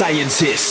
scientists.